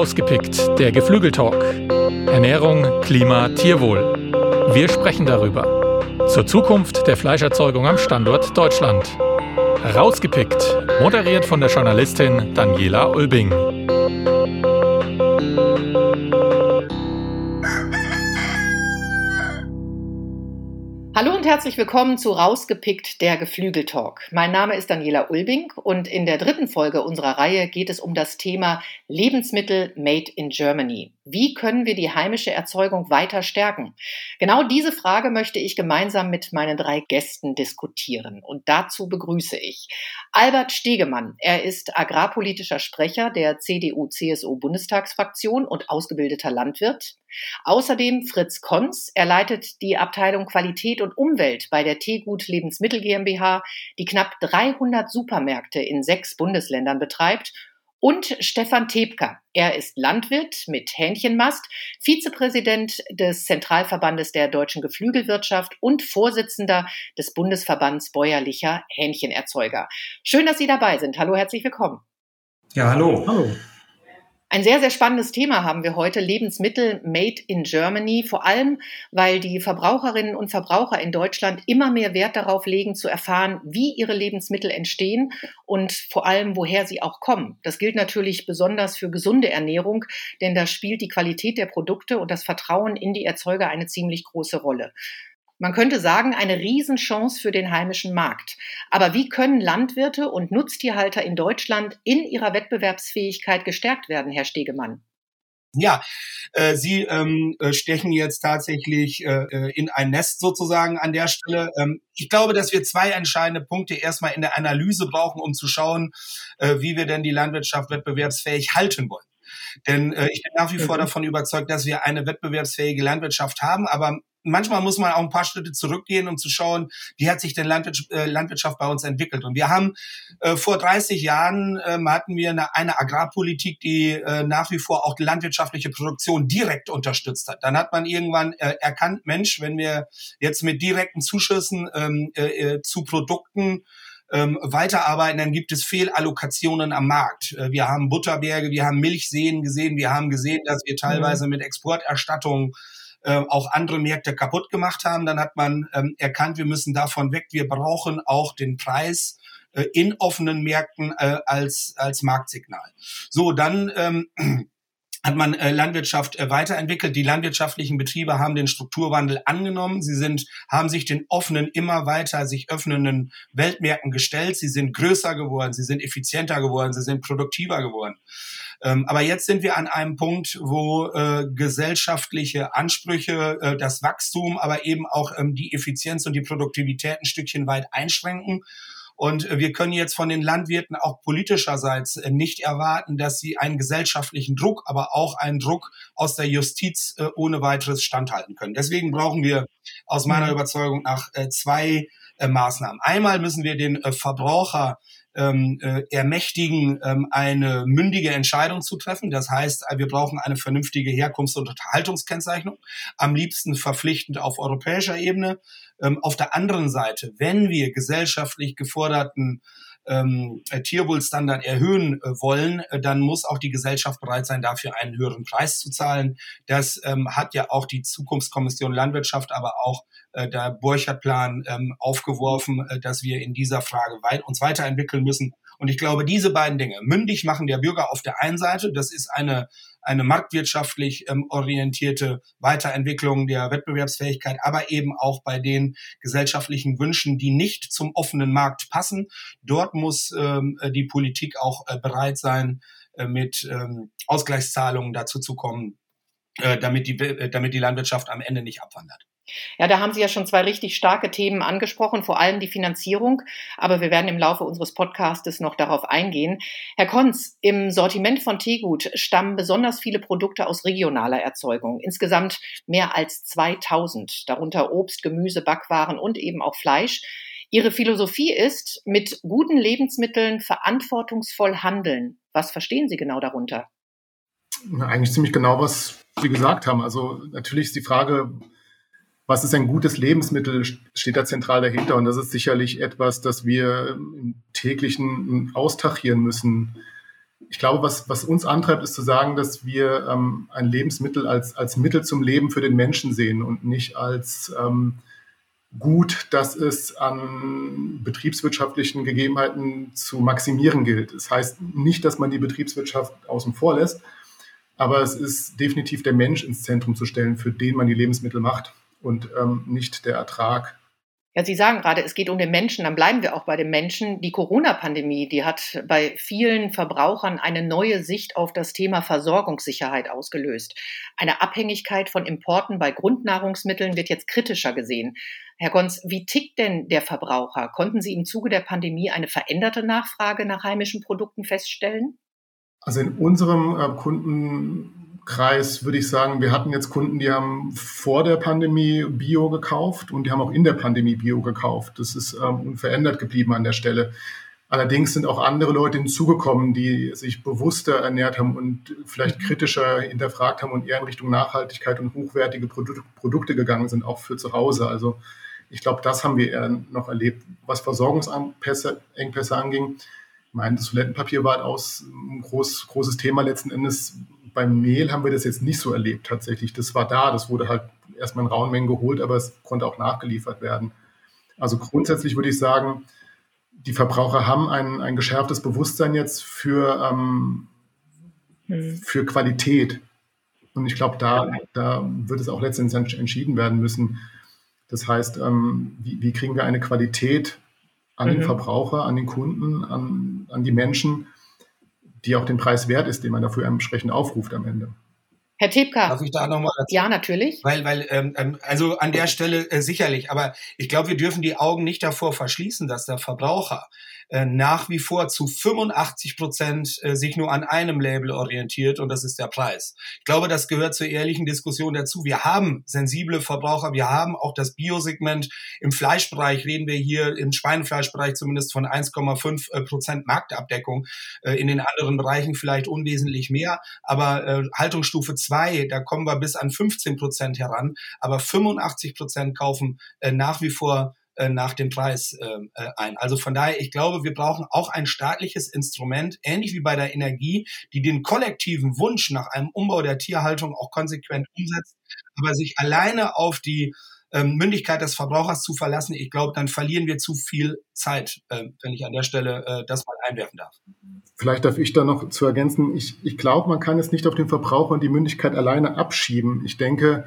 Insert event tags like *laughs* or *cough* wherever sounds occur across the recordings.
Rausgepickt, der Geflügeltalk. Ernährung, Klima, Tierwohl. Wir sprechen darüber. Zur Zukunft der Fleischerzeugung am Standort Deutschland. Rausgepickt, moderiert von der Journalistin Daniela Ulbing. Herzlich willkommen zu Rausgepickt der Geflügeltalk. Mein Name ist Daniela Ulbing und in der dritten Folge unserer Reihe geht es um das Thema Lebensmittel made in Germany. Wie können wir die heimische Erzeugung weiter stärken? Genau diese Frage möchte ich gemeinsam mit meinen drei Gästen diskutieren. Und dazu begrüße ich Albert Stegemann. Er ist agrarpolitischer Sprecher der CDU-CSU-Bundestagsfraktion und ausgebildeter Landwirt. Außerdem Fritz Konz. Er leitet die Abteilung Qualität und Umwelt bei der Teegut Lebensmittel GmbH, die knapp 300 Supermärkte in sechs Bundesländern betreibt und Stefan Tebka. Er ist Landwirt mit Hähnchenmast, Vizepräsident des Zentralverbandes der deutschen Geflügelwirtschaft und Vorsitzender des Bundesverbands bäuerlicher Hähnchenerzeuger. Schön, dass Sie dabei sind. Hallo, herzlich willkommen. Ja, hallo. Hallo. Ein sehr, sehr spannendes Thema haben wir heute, Lebensmittel made in Germany, vor allem, weil die Verbraucherinnen und Verbraucher in Deutschland immer mehr Wert darauf legen, zu erfahren, wie ihre Lebensmittel entstehen und vor allem, woher sie auch kommen. Das gilt natürlich besonders für gesunde Ernährung, denn da spielt die Qualität der Produkte und das Vertrauen in die Erzeuger eine ziemlich große Rolle. Man könnte sagen, eine Riesenchance für den heimischen Markt. Aber wie können Landwirte und Nutztierhalter in Deutschland in ihrer Wettbewerbsfähigkeit gestärkt werden, Herr Stegemann? Ja, äh, Sie ähm, äh, stechen jetzt tatsächlich äh, äh, in ein Nest sozusagen an der Stelle. Ähm, ich glaube, dass wir zwei entscheidende Punkte erstmal in der Analyse brauchen, um zu schauen, äh, wie wir denn die Landwirtschaft wettbewerbsfähig halten wollen. Denn äh, ich bin nach wie vor mhm. davon überzeugt, dass wir eine wettbewerbsfähige Landwirtschaft haben, aber manchmal muss man auch ein paar Schritte zurückgehen, um zu schauen, wie hat sich denn Landwirtschaft, äh, Landwirtschaft bei uns entwickelt. Und wir haben äh, vor 30 Jahren ähm, hatten wir eine, eine Agrarpolitik, die äh, nach wie vor auch die landwirtschaftliche Produktion direkt unterstützt hat. Dann hat man irgendwann äh, erkannt, Mensch, wenn wir jetzt mit direkten Zuschüssen ähm, äh, äh zu Produkten ähm, weiterarbeiten, dann gibt es Fehlallokationen am Markt. Äh, wir haben Butterberge, wir haben Milchseen gesehen, wir haben gesehen, dass wir teilweise mhm. mit Exporterstattungen äh, auch andere Märkte kaputt gemacht haben. Dann hat man ähm, erkannt, wir müssen davon weg. Wir brauchen auch den Preis äh, in offenen Märkten äh, als, als Marktsignal. So, dann ähm, hat man äh, Landwirtschaft äh, weiterentwickelt. Die landwirtschaftlichen Betriebe haben den Strukturwandel angenommen. Sie sind, haben sich den offenen, immer weiter sich öffnenden Weltmärkten gestellt. Sie sind größer geworden, sie sind effizienter geworden, sie sind produktiver geworden. Ähm, aber jetzt sind wir an einem Punkt, wo äh, gesellschaftliche Ansprüche, äh, das Wachstum, aber eben auch ähm, die Effizienz und die Produktivität ein Stückchen weit einschränken. Und wir können jetzt von den Landwirten auch politischerseits äh, nicht erwarten, dass sie einen gesellschaftlichen Druck, aber auch einen Druck aus der Justiz äh, ohne weiteres standhalten können. Deswegen brauchen wir aus meiner mhm. Überzeugung nach äh, zwei Maßnahmen. Einmal müssen wir den Verbraucher ähm, äh, ermächtigen, ähm, eine mündige Entscheidung zu treffen. Das heißt, wir brauchen eine vernünftige Herkunfts- und Unterhaltungskennzeichnung, am liebsten verpflichtend auf europäischer Ebene. Ähm, auf der anderen Seite, wenn wir gesellschaftlich geforderten ähm, Tierwohlstandard erhöhen äh, wollen, äh, dann muss auch die Gesellschaft bereit sein, dafür einen höheren Preis zu zahlen. Das ähm, hat ja auch die Zukunftskommission Landwirtschaft, aber auch äh, der Burchard-Plan ähm, aufgeworfen, äh, dass wir in dieser Frage weit, uns weiterentwickeln müssen. Und ich glaube, diese beiden Dinge, mündig machen der Bürger auf der einen Seite, das ist eine, eine marktwirtschaftlich ähm, orientierte Weiterentwicklung der Wettbewerbsfähigkeit, aber eben auch bei den gesellschaftlichen Wünschen, die nicht zum offenen Markt passen. Dort muss ähm, die Politik auch äh, bereit sein, äh, mit ähm, Ausgleichszahlungen dazu zu kommen, äh, damit, die, äh, damit die Landwirtschaft am Ende nicht abwandert. Ja, da haben Sie ja schon zwei richtig starke Themen angesprochen, vor allem die Finanzierung. Aber wir werden im Laufe unseres Podcastes noch darauf eingehen. Herr Konz, im Sortiment von Teegut stammen besonders viele Produkte aus regionaler Erzeugung. Insgesamt mehr als 2000, darunter Obst, Gemüse, Backwaren und eben auch Fleisch. Ihre Philosophie ist, mit guten Lebensmitteln verantwortungsvoll handeln. Was verstehen Sie genau darunter? Eigentlich ziemlich genau, was Sie gesagt haben. Also natürlich ist die Frage, was ist ein gutes Lebensmittel, steht da zentral dahinter. Und das ist sicherlich etwas, das wir im täglichen austachieren müssen. ich glaube, was, was uns antreibt, ist zu sagen, dass wir ähm, ein Lebensmittel als, als Mittel zum Leben für den Menschen sehen und nicht als ähm, Gut, das es an betriebswirtschaftlichen Gegebenheiten zu maximieren gilt. Das heißt nicht, dass man die Betriebswirtschaft außen vor lässt, aber es ist definitiv der Mensch ins Zentrum zu stellen, für den man die Lebensmittel macht und ähm, nicht der Ertrag ja, Sie sagen gerade, es geht um den Menschen, dann bleiben wir auch bei dem Menschen. Die Corona-Pandemie, die hat bei vielen Verbrauchern eine neue Sicht auf das Thema Versorgungssicherheit ausgelöst. Eine Abhängigkeit von Importen bei Grundnahrungsmitteln wird jetzt kritischer gesehen. Herr Gonz, wie tickt denn der Verbraucher? Konnten Sie im Zuge der Pandemie eine veränderte Nachfrage nach heimischen Produkten feststellen? Also in unserem äh, Kunden Kreis würde ich sagen, wir hatten jetzt Kunden, die haben vor der Pandemie Bio gekauft und die haben auch in der Pandemie Bio gekauft. Das ist ähm, unverändert geblieben an der Stelle. Allerdings sind auch andere Leute hinzugekommen, die sich bewusster ernährt haben und vielleicht mhm. kritischer hinterfragt haben und eher in Richtung Nachhaltigkeit und hochwertige Produ Produkte gegangen sind, auch für zu Hause. Also ich glaube, das haben wir eher noch erlebt. Was Versorgungsengpässe anging, ich meine, das Toilettenpapier war aus ein groß, großes Thema letzten Endes beim Mehl haben wir das jetzt nicht so erlebt tatsächlich. Das war da, das wurde halt erstmal in rauen Mengen geholt, aber es konnte auch nachgeliefert werden. Also grundsätzlich würde ich sagen, die Verbraucher haben ein, ein geschärftes Bewusstsein jetzt für, ähm, mhm. für Qualität. Und ich glaube, da, da wird es auch letztendlich entschieden werden müssen. Das heißt, ähm, wie, wie, kriegen wir eine Qualität an mhm. den Verbraucher, an den Kunden, an, an die Menschen, die auch den Preis wert ist, den man dafür entsprechend aufruft am Ende. Herr Tepka. Darf ich da nochmal? Ja, natürlich. Weil, weil, ähm, ähm, also an der Stelle äh, sicherlich, aber ich glaube, wir dürfen die Augen nicht davor verschließen, dass der Verbraucher äh, nach wie vor zu 85 Prozent äh, sich nur an einem Label orientiert und das ist der Preis. Ich glaube, das gehört zur ehrlichen Diskussion dazu. Wir haben sensible Verbraucher, wir haben auch das Biosegment. Im Fleischbereich reden wir hier im Schweinefleischbereich zumindest von 1,5 äh, Prozent Marktabdeckung. Äh, in den anderen Bereichen vielleicht unwesentlich mehr, aber äh, Haltungsstufe 2, da kommen wir bis an 15 Prozent heran, aber 85 Prozent kaufen äh, nach wie vor nach dem Preis ähm, äh, ein. Also von daher, ich glaube, wir brauchen auch ein staatliches Instrument, ähnlich wie bei der Energie, die den kollektiven Wunsch nach einem Umbau der Tierhaltung auch konsequent umsetzt, aber sich alleine auf die ähm, Mündigkeit des Verbrauchers zu verlassen, ich glaube, dann verlieren wir zu viel Zeit, äh, wenn ich an der Stelle äh, das mal einwerfen darf. Vielleicht darf ich da noch zu ergänzen. Ich, ich glaube, man kann es nicht auf den Verbraucher und die Mündigkeit alleine abschieben. Ich denke,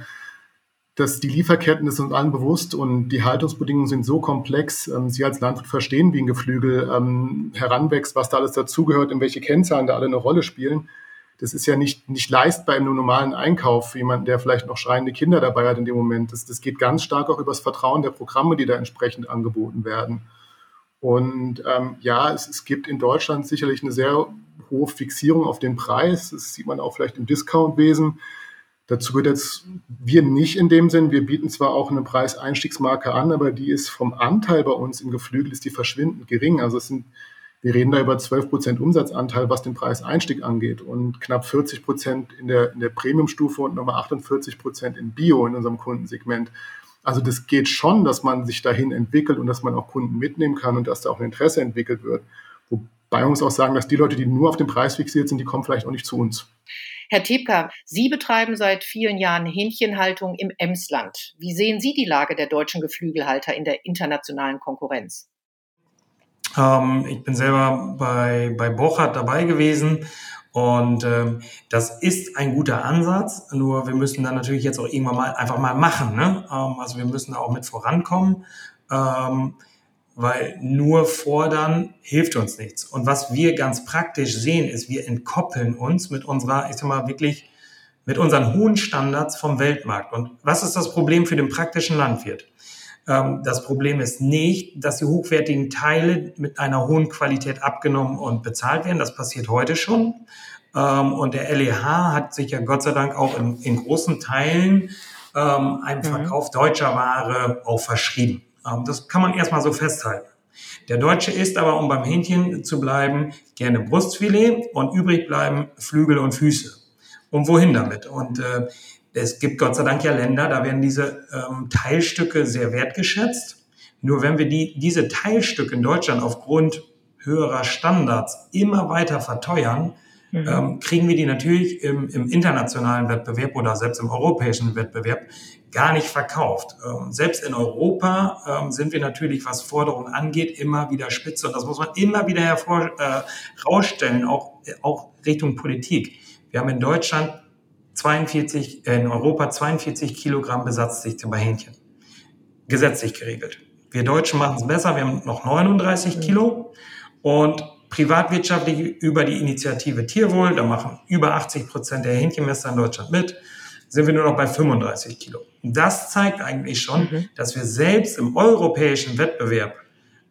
dass die Lieferketten ist uns allen bewusst und die Haltungsbedingungen sind so komplex. Ähm, Sie als Landwirt verstehen, wie ein Geflügel ähm, heranwächst, was da alles dazugehört, in welche Kennzahlen da alle eine Rolle spielen. Das ist ja nicht, nicht leistbar im normalen Einkauf für jemanden, der vielleicht noch schreiende Kinder dabei hat in dem Moment. Das, das geht ganz stark auch über das Vertrauen der Programme, die da entsprechend angeboten werden. Und ähm, ja, es, es gibt in Deutschland sicherlich eine sehr hohe Fixierung auf den Preis. Das sieht man auch vielleicht im Discountwesen. Dazu gehört jetzt wir nicht in dem Sinn. Wir bieten zwar auch eine Preiseinstiegsmarke an, aber die ist vom Anteil bei uns im Geflügel ist die verschwindend gering. Also es sind, wir reden da über 12 Prozent Umsatzanteil, was den Preiseinstieg angeht und knapp 40 Prozent in der, in der Premiumstufe und nochmal 48 Prozent in Bio in unserem Kundensegment. Also das geht schon, dass man sich dahin entwickelt und dass man auch Kunden mitnehmen kann und dass da auch ein Interesse entwickelt wird. Wobei man muss auch sagen, dass die Leute, die nur auf den Preis fixiert sind, die kommen vielleicht auch nicht zu uns. Herr Tepka, Sie betreiben seit vielen Jahren Hähnchenhaltung im Emsland. Wie sehen Sie die Lage der deutschen Geflügelhalter in der internationalen Konkurrenz? Ähm, ich bin selber bei, bei Bochert dabei gewesen und ähm, das ist ein guter Ansatz, nur wir müssen dann natürlich jetzt auch irgendwann mal einfach mal machen. Ne? Ähm, also wir müssen da auch mit vorankommen. Ähm, weil nur fordern hilft uns nichts. Und was wir ganz praktisch sehen, ist, wir entkoppeln uns mit unserer, ich sag mal, wirklich mit unseren hohen Standards vom Weltmarkt. Und was ist das Problem für den praktischen Landwirt? Ähm, das Problem ist nicht, dass die hochwertigen Teile mit einer hohen Qualität abgenommen und bezahlt werden. Das passiert heute schon. Ähm, und der LEH hat sich ja Gott sei Dank auch in, in großen Teilen ähm, einem mhm. Verkauf deutscher Ware auch verschrieben. Ähm, das kann man erstmal so festhalten. Der Deutsche isst aber, um beim Hähnchen zu bleiben, gerne Brustfilet und übrig bleiben Flügel und Füße. Und wohin damit? Und äh, es gibt Gott sei Dank ja Länder, da werden diese ähm, Teilstücke sehr wertgeschätzt. Nur wenn wir die, diese Teilstücke in Deutschland aufgrund höherer Standards immer weiter verteuern, mhm. ähm, kriegen wir die natürlich im, im, internationalen Wettbewerb oder selbst im europäischen Wettbewerb gar nicht verkauft. Ähm, selbst in Europa ähm, sind wir natürlich, was Forderungen angeht, immer wieder spitze. Und das muss man immer wieder herausstellen, äh, auch, auch Richtung Politik. Wir haben in Deutschland 42, äh, in Europa 42 Kilogramm Besatzdichte bei Hähnchen. Gesetzlich geregelt. Wir Deutschen machen es besser, wir haben noch 39 Kilo. Und privatwirtschaftlich über die Initiative Tierwohl, da machen über 80 Prozent der Hähnchenmesser in Deutschland mit, sind wir nur noch bei 35 Kilo. Das zeigt eigentlich schon, mhm. dass wir selbst im europäischen Wettbewerb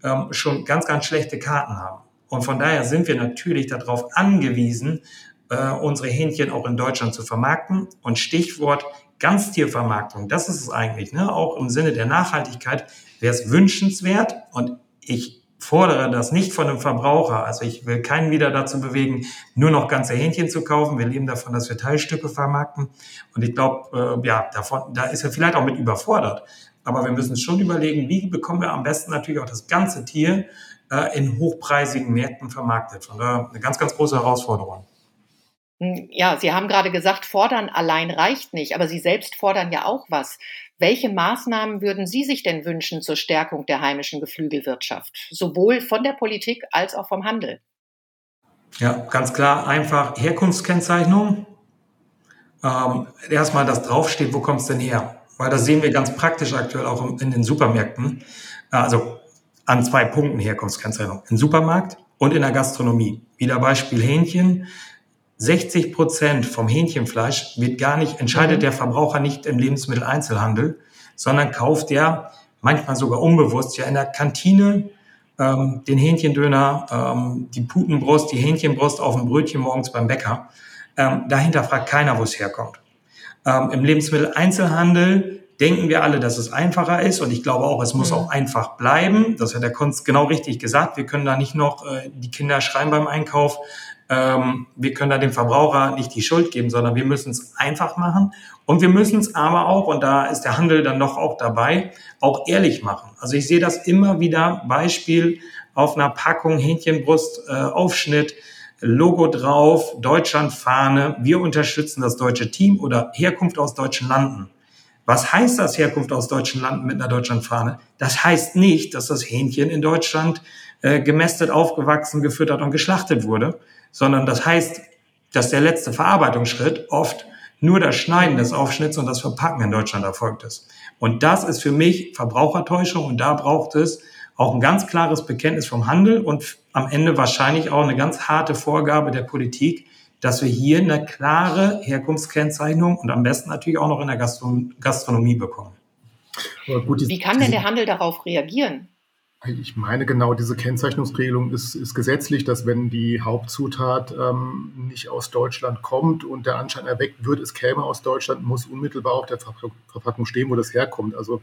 ähm, schon ganz, ganz schlechte Karten haben. Und von daher sind wir natürlich darauf angewiesen, äh, unsere Hähnchen auch in Deutschland zu vermarkten. Und Stichwort Ganztiervermarktung, das ist es eigentlich, ne? auch im Sinne der Nachhaltigkeit wäre es wünschenswert und ich fordere das nicht von einem Verbraucher. Also ich will keinen wieder dazu bewegen, nur noch ganze Hähnchen zu kaufen. Wir leben davon, dass wir Teilstücke vermarkten. Und ich glaube, äh, ja, davon, da ist er vielleicht auch mit überfordert. Aber wir müssen schon überlegen, wie bekommen wir am besten natürlich auch das ganze Tier äh, in hochpreisigen Märkten vermarktet. Von daher eine ganz, ganz große Herausforderung. Hm, ja, Sie haben gerade gesagt, fordern allein reicht nicht, aber Sie selbst fordern ja auch was. Welche Maßnahmen würden Sie sich denn wünschen zur Stärkung der heimischen Geflügelwirtschaft, sowohl von der Politik als auch vom Handel? Ja, ganz klar, einfach Herkunftskennzeichnung. Ähm, erstmal, dass draufsteht, wo kommt es denn her? Weil das sehen wir ganz praktisch aktuell auch in den Supermärkten. Also an zwei Punkten Herkunftskennzeichnung. Im Supermarkt und in der Gastronomie. Wieder Beispiel Hähnchen. 60 Prozent vom Hähnchenfleisch wird gar nicht, entscheidet mhm. der Verbraucher nicht im Lebensmitteleinzelhandel, sondern kauft er manchmal sogar unbewusst ja in der Kantine ähm, den Hähnchendöner, ähm, die Putenbrust, die Hähnchenbrust auf dem Brötchen morgens beim Bäcker. Ähm, dahinter fragt keiner, wo es herkommt. Ähm, Im Lebensmitteleinzelhandel denken wir alle, dass es einfacher ist und ich glaube auch, es muss mhm. auch einfach bleiben. Das hat der Kunst genau richtig gesagt. Wir können da nicht noch äh, die Kinder schreien beim Einkauf, ähm, wir können da dem Verbraucher nicht die Schuld geben, sondern wir müssen es einfach machen. Und wir müssen es aber auch, und da ist der Handel dann noch auch dabei, auch ehrlich machen. Also ich sehe das immer wieder, Beispiel auf einer Packung Hähnchenbrust, äh, Aufschnitt, Logo drauf, Deutschlandfahne, wir unterstützen das deutsche Team oder Herkunft aus deutschen Landen. Was heißt das Herkunft aus deutschen Landen mit einer Deutschlandfahne? Das heißt nicht, dass das Hähnchen in Deutschland äh, gemästet, aufgewachsen, gefüttert und geschlachtet wurde, sondern das heißt, dass der letzte Verarbeitungsschritt oft nur das Schneiden des Aufschnitts und das Verpacken in Deutschland erfolgt ist. Und das ist für mich Verbrauchertäuschung und da braucht es auch ein ganz klares Bekenntnis vom Handel und am Ende wahrscheinlich auch eine ganz harte Vorgabe der Politik, dass wir hier eine klare Herkunftskennzeichnung und am besten natürlich auch noch in der Gastronomie bekommen. Wie kann denn der Handel darauf reagieren? Ich meine, genau diese Kennzeichnungsregelung ist, ist gesetzlich, dass wenn die Hauptzutat ähm, nicht aus Deutschland kommt und der Anschein erweckt wird, es käme aus Deutschland, muss unmittelbar auf der Verpackung stehen, wo das herkommt. Also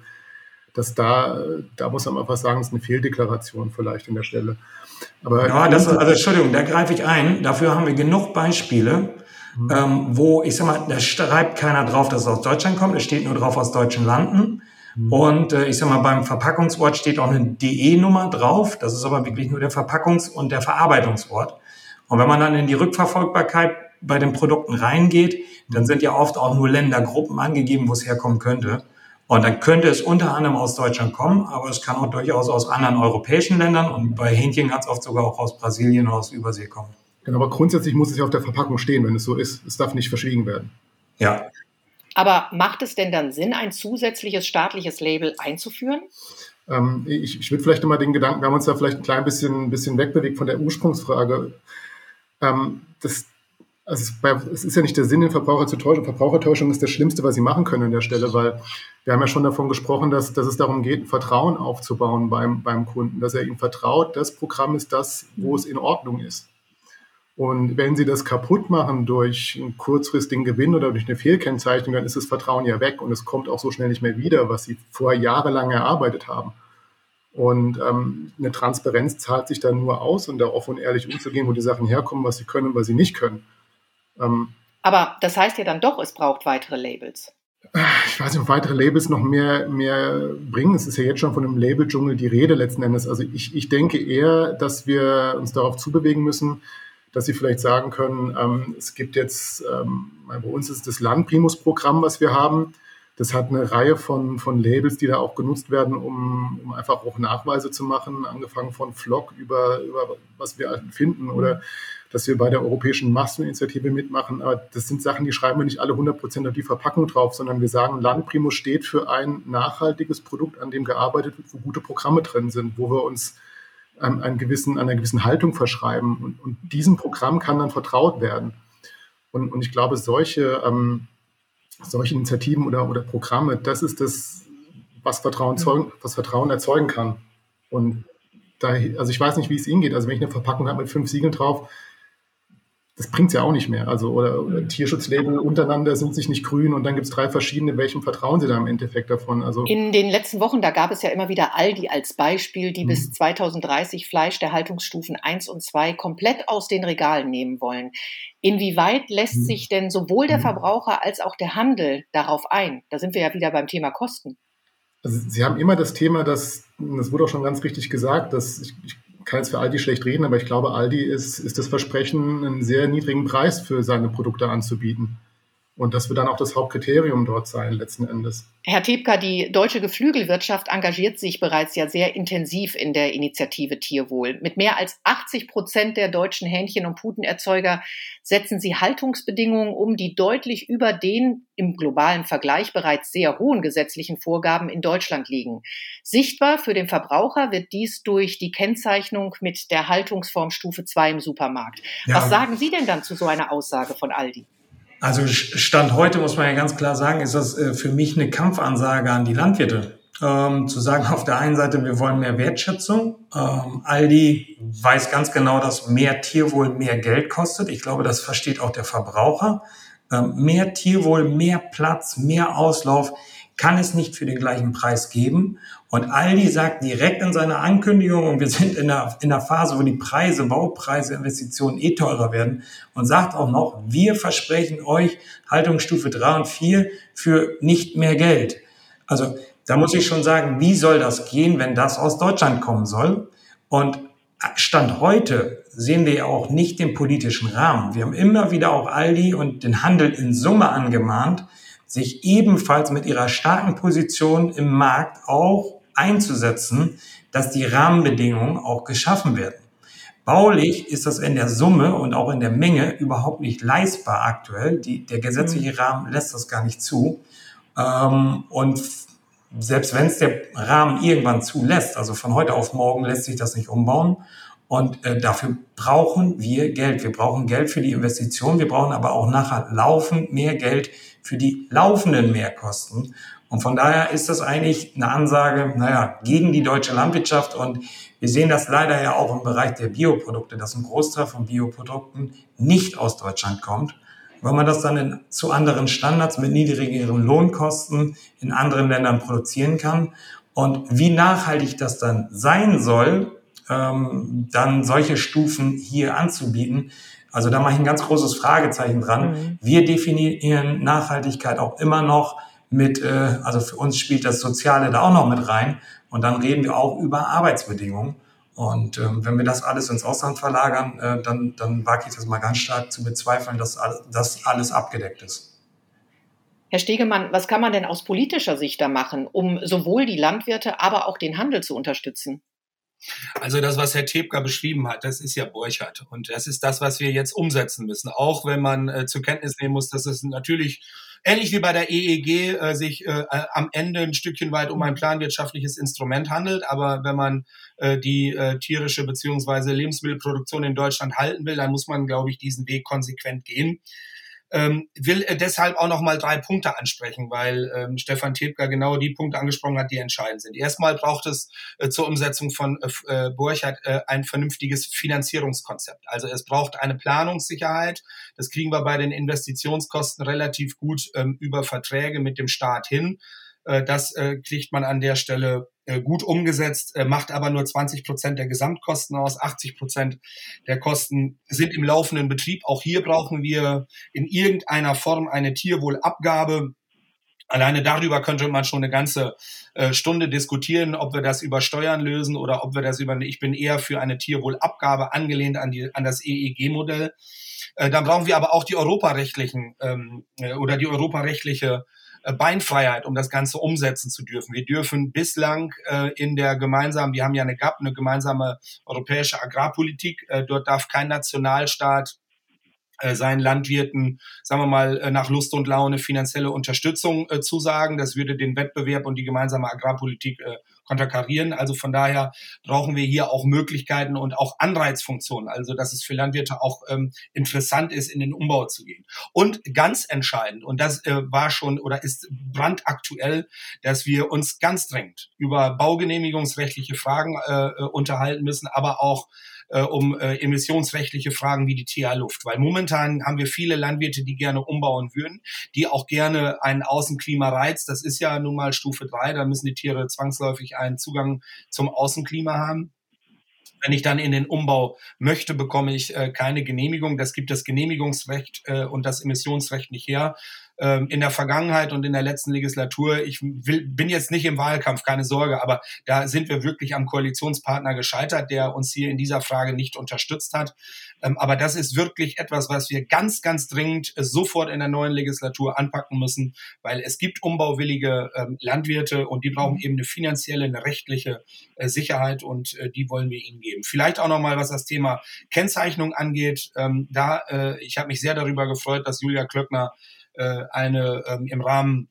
dass da, da muss man einfach sagen, ist eine Fehldeklaration vielleicht an der Stelle. Aber ja, das, also Entschuldigung, da greife ich ein. Dafür haben wir genug Beispiele, mhm. ähm, wo ich sag mal, da schreibt keiner drauf, dass es aus Deutschland kommt. Es steht nur drauf aus deutschen Landen. Mhm. Und äh, ich sag mal, beim Verpackungsort steht auch eine DE-Nummer drauf. Das ist aber wirklich nur der Verpackungs- und der Verarbeitungsort. Und wenn man dann in die Rückverfolgbarkeit bei den Produkten reingeht, dann sind ja oft auch nur Ländergruppen angegeben, wo es herkommen könnte. Und dann könnte es unter anderem aus Deutschland kommen, aber es kann auch durchaus aus anderen europäischen Ländern und bei Hähnchen ganz oft sogar auch aus Brasilien oder aus Übersee kommen. Genau, aber grundsätzlich muss es ja auf der Verpackung stehen, wenn es so ist. Es darf nicht verschwiegen werden. Ja, aber macht es denn dann Sinn, ein zusätzliches staatliches Label einzuführen? Ähm, ich, ich würde vielleicht nochmal den Gedanken, wir haben uns da vielleicht ein klein bisschen, bisschen wegbewegt von der Ursprungsfrage. Ähm, das, also es, ist ja nicht der Sinn, den Verbraucher zu täuschen. Verbrauchertäuschung ist das Schlimmste, was sie machen können an der Stelle, weil wir haben ja schon davon gesprochen, dass, dass es darum geht, Vertrauen aufzubauen beim, beim Kunden, dass er ihm vertraut, das Programm ist das, wo es in Ordnung ist. Und wenn Sie das kaputt machen durch einen kurzfristigen Gewinn oder durch eine Fehlkennzeichnung, dann ist das Vertrauen ja weg und es kommt auch so schnell nicht mehr wieder, was Sie vorher jahrelang erarbeitet haben. Und ähm, eine Transparenz zahlt sich dann nur aus und da offen und ehrlich umzugehen, wo die Sachen herkommen, was sie können und was sie nicht können. Ähm, Aber das heißt ja dann doch, es braucht weitere Labels. Ich weiß nicht, ob weitere Labels noch mehr, mehr bringen. Es ist ja jetzt schon von einem Label-Dschungel die Rede letzten Endes. Also ich, ich denke eher, dass wir uns darauf zubewegen müssen, dass Sie vielleicht sagen können, ähm, es gibt jetzt, ähm, bei uns ist das Landprimus-Programm, was wir haben. Das hat eine Reihe von, von Labels, die da auch genutzt werden, um, um einfach auch Nachweise zu machen, angefangen von Flock über, über was wir finden oder dass wir bei der Europäischen Masseninitiative mitmachen. Aber das sind Sachen, die schreiben wir nicht alle 100 Prozent auf die Verpackung drauf, sondern wir sagen, Landprimus steht für ein nachhaltiges Produkt, an dem gearbeitet wird, wo gute Programme drin sind, wo wir uns an, einen gewissen, einer gewissen Haltung verschreiben. Und, und diesem Programm kann dann vertraut werden. Und, und ich glaube, solche, ähm, solche Initiativen oder, oder Programme, das ist das, was Vertrauen, zeugen, was Vertrauen erzeugen kann. Und da, also ich weiß nicht, wie es Ihnen geht. Also wenn ich eine Verpackung habe mit fünf Siegeln drauf, das bringt es ja auch nicht mehr. Also, oder, oder Tierschutzlabel untereinander sind sich nicht grün und dann gibt es drei verschiedene, welchem vertrauen Sie da im Endeffekt davon? Also In den letzten Wochen, da gab es ja immer wieder Aldi als Beispiel, die mhm. bis 2030 Fleisch der Haltungsstufen 1 und 2 komplett aus den Regalen nehmen wollen. Inwieweit lässt mhm. sich denn sowohl der mhm. Verbraucher als auch der Handel darauf ein? Da sind wir ja wieder beim Thema Kosten. Also Sie haben immer das Thema, dass, das wurde auch schon ganz richtig gesagt, dass ich, ich kann jetzt für Aldi schlecht reden, aber ich glaube, Aldi ist, ist das Versprechen, einen sehr niedrigen Preis für seine Produkte anzubieten. Und das wird dann auch das Hauptkriterium dort sein, letzten Endes. Herr Tebka, die deutsche Geflügelwirtschaft engagiert sich bereits ja sehr intensiv in der Initiative Tierwohl. Mit mehr als 80 Prozent der deutschen Hähnchen- und Putenerzeuger setzen sie Haltungsbedingungen um, die deutlich über den im globalen Vergleich bereits sehr hohen gesetzlichen Vorgaben in Deutschland liegen. Sichtbar für den Verbraucher wird dies durch die Kennzeichnung mit der Haltungsform Stufe 2 im Supermarkt. Ja. Was sagen Sie denn dann zu so einer Aussage von Aldi? Also Stand heute muss man ja ganz klar sagen, ist das äh, für mich eine Kampfansage an die Landwirte. Ähm, zu sagen, auf der einen Seite, wir wollen mehr Wertschätzung. Ähm, Aldi weiß ganz genau, dass mehr Tierwohl mehr Geld kostet. Ich glaube, das versteht auch der Verbraucher. Ähm, mehr Tierwohl, mehr Platz, mehr Auslauf kann es nicht für den gleichen Preis geben. Und Aldi sagt direkt in seiner Ankündigung, und wir sind in einer, in einer Phase, wo die Preise, Baupreise, Investitionen eh teurer werden, und sagt auch noch, wir versprechen euch Haltungsstufe 3 und 4 für nicht mehr Geld. Also da muss ich schon sagen, wie soll das gehen, wenn das aus Deutschland kommen soll? Und Stand heute sehen wir ja auch nicht den politischen Rahmen. Wir haben immer wieder auch Aldi und den Handel in Summe angemahnt, sich ebenfalls mit ihrer starken Position im Markt auch einzusetzen, dass die Rahmenbedingungen auch geschaffen werden. Baulich ist das in der Summe und auch in der Menge überhaupt nicht leistbar aktuell. Die, der gesetzliche mhm. Rahmen lässt das gar nicht zu. Ähm, und selbst wenn es der Rahmen irgendwann zulässt, also von heute auf morgen lässt sich das nicht umbauen. Und äh, dafür brauchen wir Geld. Wir brauchen Geld für die Investition. Wir brauchen aber auch nachher laufend mehr Geld für die laufenden Mehrkosten. Und von daher ist das eigentlich eine Ansage, naja, gegen die deutsche Landwirtschaft. Und wir sehen das leider ja auch im Bereich der Bioprodukte, dass ein Großteil von Bioprodukten nicht aus Deutschland kommt, weil man das dann in, zu anderen Standards mit niedrigeren Lohnkosten in anderen Ländern produzieren kann. Und wie nachhaltig das dann sein soll, ähm, dann solche Stufen hier anzubieten. Also da mache ich ein ganz großes Fragezeichen dran. Mhm. Wir definieren Nachhaltigkeit auch immer noch mit, äh, also für uns spielt das Soziale da auch noch mit rein. Und dann reden wir auch über Arbeitsbedingungen. Und ähm, wenn wir das alles ins Ausland verlagern, äh, dann, dann wage ich das mal ganz stark zu bezweifeln, dass das alles abgedeckt ist. Herr Stegemann, was kann man denn aus politischer Sicht da machen, um sowohl die Landwirte, aber auch den Handel zu unterstützen? Also das, was Herr Tebka beschrieben hat, das ist ja Borchert. Und das ist das, was wir jetzt umsetzen müssen. Auch wenn man äh, zur Kenntnis nehmen muss, dass es natürlich ähnlich wie bei der EEG äh, sich äh, am Ende ein Stückchen weit um ein planwirtschaftliches Instrument handelt. Aber wenn man äh, die äh, tierische beziehungsweise Lebensmittelproduktion in Deutschland halten will, dann muss man, glaube ich, diesen Weg konsequent gehen. Ähm, will deshalb auch noch mal drei Punkte ansprechen, weil ähm, Stefan Tebka genau die Punkte angesprochen hat, die entscheidend sind. Erstmal braucht es äh, zur Umsetzung von äh, äh, Burchardt äh, ein vernünftiges Finanzierungskonzept. Also es braucht eine Planungssicherheit. Das kriegen wir bei den Investitionskosten relativ gut ähm, über Verträge mit dem Staat hin. Äh, das äh, kriegt man an der Stelle gut umgesetzt, macht aber nur 20 Prozent der Gesamtkosten aus. 80 Prozent der Kosten sind im laufenden Betrieb. Auch hier brauchen wir in irgendeiner Form eine Tierwohlabgabe. Alleine darüber könnte man schon eine ganze äh, Stunde diskutieren, ob wir das über Steuern lösen oder ob wir das über, ich bin eher für eine Tierwohlabgabe angelehnt an, die, an das EEG-Modell. Äh, dann brauchen wir aber auch die europarechtlichen ähm, äh, oder die europarechtliche äh, Beinfreiheit, um das Ganze umsetzen zu dürfen. Wir dürfen bislang äh, in der gemeinsamen, wir haben ja eine GAP, eine gemeinsame europäische Agrarpolitik, äh, dort darf kein Nationalstaat äh, seinen Landwirten, sagen wir mal, äh, nach Lust und Laune finanzielle Unterstützung äh, zusagen. Das würde den Wettbewerb und die gemeinsame Agrarpolitik äh, konterkarieren. Also von daher brauchen wir hier auch Möglichkeiten und auch Anreizfunktionen, also dass es für Landwirte auch ähm, interessant ist, in den Umbau zu gehen. Und ganz entscheidend, und das äh, war schon oder ist brandaktuell, dass wir uns ganz dringend über baugenehmigungsrechtliche Fragen äh, äh unterhalten müssen, aber auch äh, um äh, emissionsrechtliche Fragen wie die TH-Luft. Weil momentan haben wir viele Landwirte, die gerne umbauen würden, die auch gerne einen Außenklima reizt. Das ist ja nun mal Stufe drei. da müssen die Tiere zwangsläufig einen Zugang zum Außenklima haben. Wenn ich dann in den Umbau möchte, bekomme ich äh, keine Genehmigung. Das gibt das Genehmigungsrecht äh, und das Emissionsrecht nicht her ähm, in der Vergangenheit und in der letzten Legislatur, ich will, bin jetzt nicht im Wahlkampf, keine Sorge, aber da sind wir wirklich am Koalitionspartner gescheitert, der uns hier in dieser Frage nicht unterstützt hat. Ähm, aber das ist wirklich etwas, was wir ganz, ganz dringend äh, sofort in der neuen Legislatur anpacken müssen, weil es gibt umbauwillige ähm, Landwirte und die brauchen eben eine finanzielle, eine rechtliche äh, Sicherheit und äh, die wollen wir ihnen geben. Vielleicht auch nochmal, was das Thema Kennzeichnung angeht. Ähm, da, ich habe mich sehr darüber gefreut, dass Julia Klöckner eine ähm, im Rahmen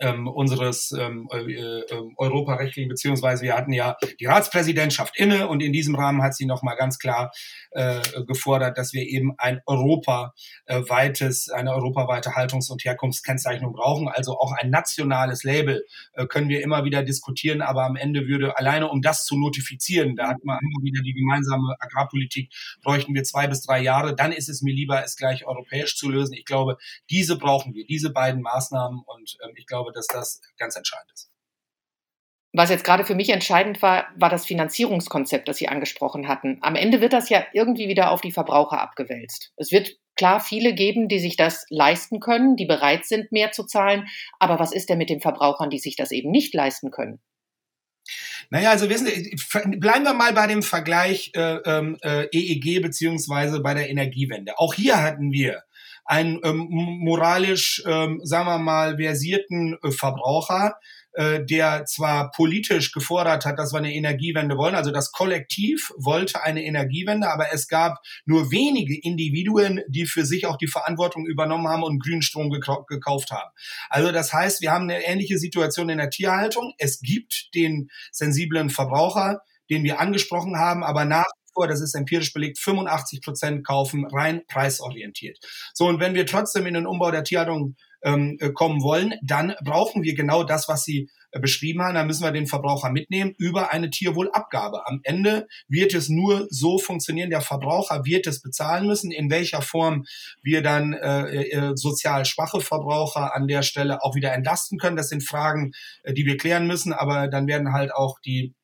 ähm, unseres ähm, äh, äh, europarechtlichen, beziehungsweise wir hatten ja die Ratspräsidentschaft inne und in diesem Rahmen hat sie nochmal ganz klar äh, gefordert, dass wir eben ein europaweites, eine europaweite Haltungs- und Herkunftskennzeichnung brauchen. Also auch ein nationales Label äh, können wir immer wieder diskutieren, aber am Ende würde alleine um das zu notifizieren, da hat man immer wieder die gemeinsame Agrarpolitik, bräuchten wir zwei bis drei Jahre. Dann ist es mir lieber, es gleich europäisch zu lösen. Ich glaube, diese brauchen wir, diese beiden Maßnahmen und ähm, ich glaube, glaube, dass das ganz entscheidend ist. Was jetzt gerade für mich entscheidend war, war das Finanzierungskonzept, das Sie angesprochen hatten. Am Ende wird das ja irgendwie wieder auf die Verbraucher abgewälzt. Es wird klar viele geben, die sich das leisten können, die bereit sind, mehr zu zahlen. Aber was ist denn mit den Verbrauchern, die sich das eben nicht leisten können? Naja, also wissen Sie, bleiben wir mal bei dem Vergleich äh, ähm, äh, EEG beziehungsweise bei der Energiewende. Auch hier hatten wir einen ähm, moralisch, ähm, sagen wir mal, versierten äh, Verbraucher, äh, der zwar politisch gefordert hat, dass wir eine Energiewende wollen, also das Kollektiv wollte eine Energiewende, aber es gab nur wenige Individuen, die für sich auch die Verantwortung übernommen haben und grünen Strom gekauft haben. Also das heißt, wir haben eine ähnliche Situation in der Tierhaltung. Es gibt den sensiblen Verbraucher, den wir angesprochen haben, aber nach vor, das ist empirisch belegt, 85 Prozent kaufen rein preisorientiert. So, und wenn wir trotzdem in den Umbau der Tierhaltung ähm, äh, kommen wollen, dann brauchen wir genau das, was Sie äh, beschrieben haben. Da müssen wir den Verbraucher mitnehmen über eine Tierwohlabgabe. Am Ende wird es nur so funktionieren. Der Verbraucher wird es bezahlen müssen. In welcher Form wir dann äh, äh, sozial schwache Verbraucher an der Stelle auch wieder entlasten können, das sind Fragen, die wir klären müssen. Aber dann werden halt auch die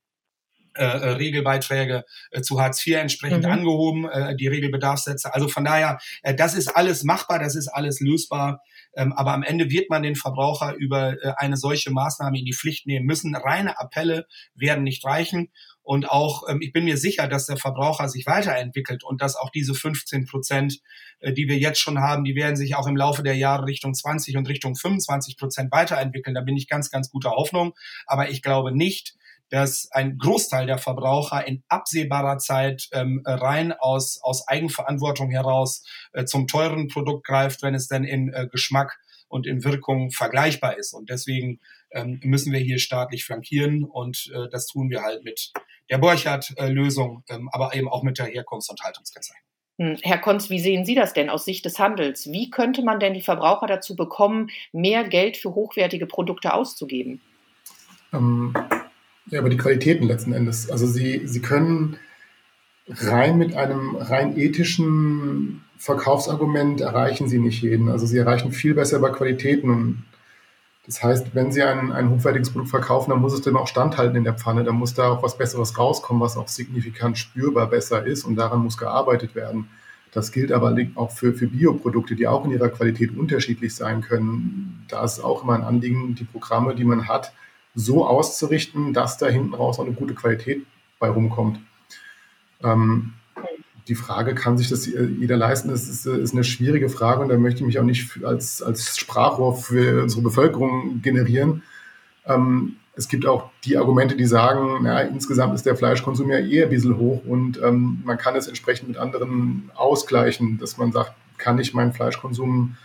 äh, äh, Regelbeiträge äh, zu Hartz IV entsprechend mhm. angehoben, äh, die Regelbedarfssätze. Also von daher, äh, das ist alles machbar, das ist alles lösbar. Ähm, aber am Ende wird man den Verbraucher über äh, eine solche Maßnahme in die Pflicht nehmen müssen. Reine Appelle werden nicht reichen. Und auch, ähm, ich bin mir sicher, dass der Verbraucher sich weiterentwickelt und dass auch diese 15 Prozent, äh, die wir jetzt schon haben, die werden sich auch im Laufe der Jahre Richtung 20 und Richtung 25 Prozent weiterentwickeln. Da bin ich ganz, ganz guter Hoffnung. Aber ich glaube nicht, dass ein Großteil der Verbraucher in absehbarer Zeit ähm, rein aus, aus Eigenverantwortung heraus äh, zum teuren Produkt greift, wenn es denn in äh, Geschmack und in Wirkung vergleichbar ist. Und deswegen ähm, müssen wir hier staatlich flankieren und äh, das tun wir halt mit der Borchardt-Lösung, ähm, aber eben auch mit der Herkunfts- und Haltungskennzeichnung. Hm, Herr Konz, wie sehen Sie das denn aus Sicht des Handels? Wie könnte man denn die Verbraucher dazu bekommen, mehr Geld für hochwertige Produkte auszugeben? Ähm, ja, aber die Qualitäten letzten Endes. Also Sie, Sie können rein mit einem rein ethischen Verkaufsargument erreichen Sie nicht jeden. Also Sie erreichen viel besser bei Qualitäten. Und das heißt, wenn Sie ein, ein hochwertiges Produkt verkaufen, dann muss es dem auch standhalten in der Pfanne. Dann muss da auch was Besseres rauskommen, was auch signifikant spürbar besser ist. Und daran muss gearbeitet werden. Das gilt aber auch für, für Bioprodukte, die auch in ihrer Qualität unterschiedlich sein können. Da ist auch immer ein Anliegen, die Programme, die man hat, so auszurichten, dass da hinten raus auch eine gute Qualität bei rumkommt. Ähm, die Frage, kann sich das jeder leisten, das ist, ist, eine schwierige Frage und da möchte ich mich auch nicht als, als Sprachrohr für unsere Bevölkerung generieren. Ähm, es gibt auch die Argumente, die sagen, na, insgesamt ist der Fleischkonsum ja eher ein bisschen hoch und ähm, man kann es entsprechend mit anderen ausgleichen, dass man sagt, kann ich meinen Fleischkonsum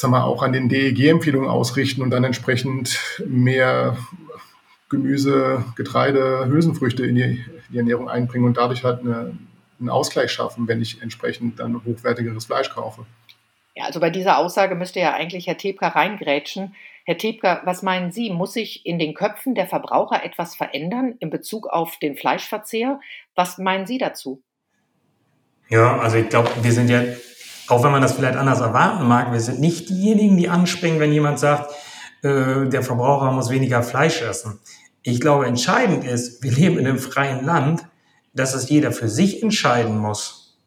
sagen wir, auch an den DEG-Empfehlungen ausrichten und dann entsprechend mehr Gemüse, Getreide, Hülsenfrüchte in die, die Ernährung einbringen und dadurch halt eine, einen Ausgleich schaffen, wenn ich entsprechend dann hochwertigeres Fleisch kaufe. Ja, also bei dieser Aussage müsste ja eigentlich Herr Tebka reingrätschen. Herr Tebka, was meinen Sie? Muss sich in den Köpfen der Verbraucher etwas verändern in Bezug auf den Fleischverzehr? Was meinen Sie dazu? Ja, also ich glaube, wir sind ja, auch wenn man das vielleicht anders erwarten mag, wir sind nicht diejenigen, die anspringen, wenn jemand sagt, äh, der Verbraucher muss weniger Fleisch essen. Ich glaube, entscheidend ist, wir leben in einem freien Land, dass es jeder für sich entscheiden muss.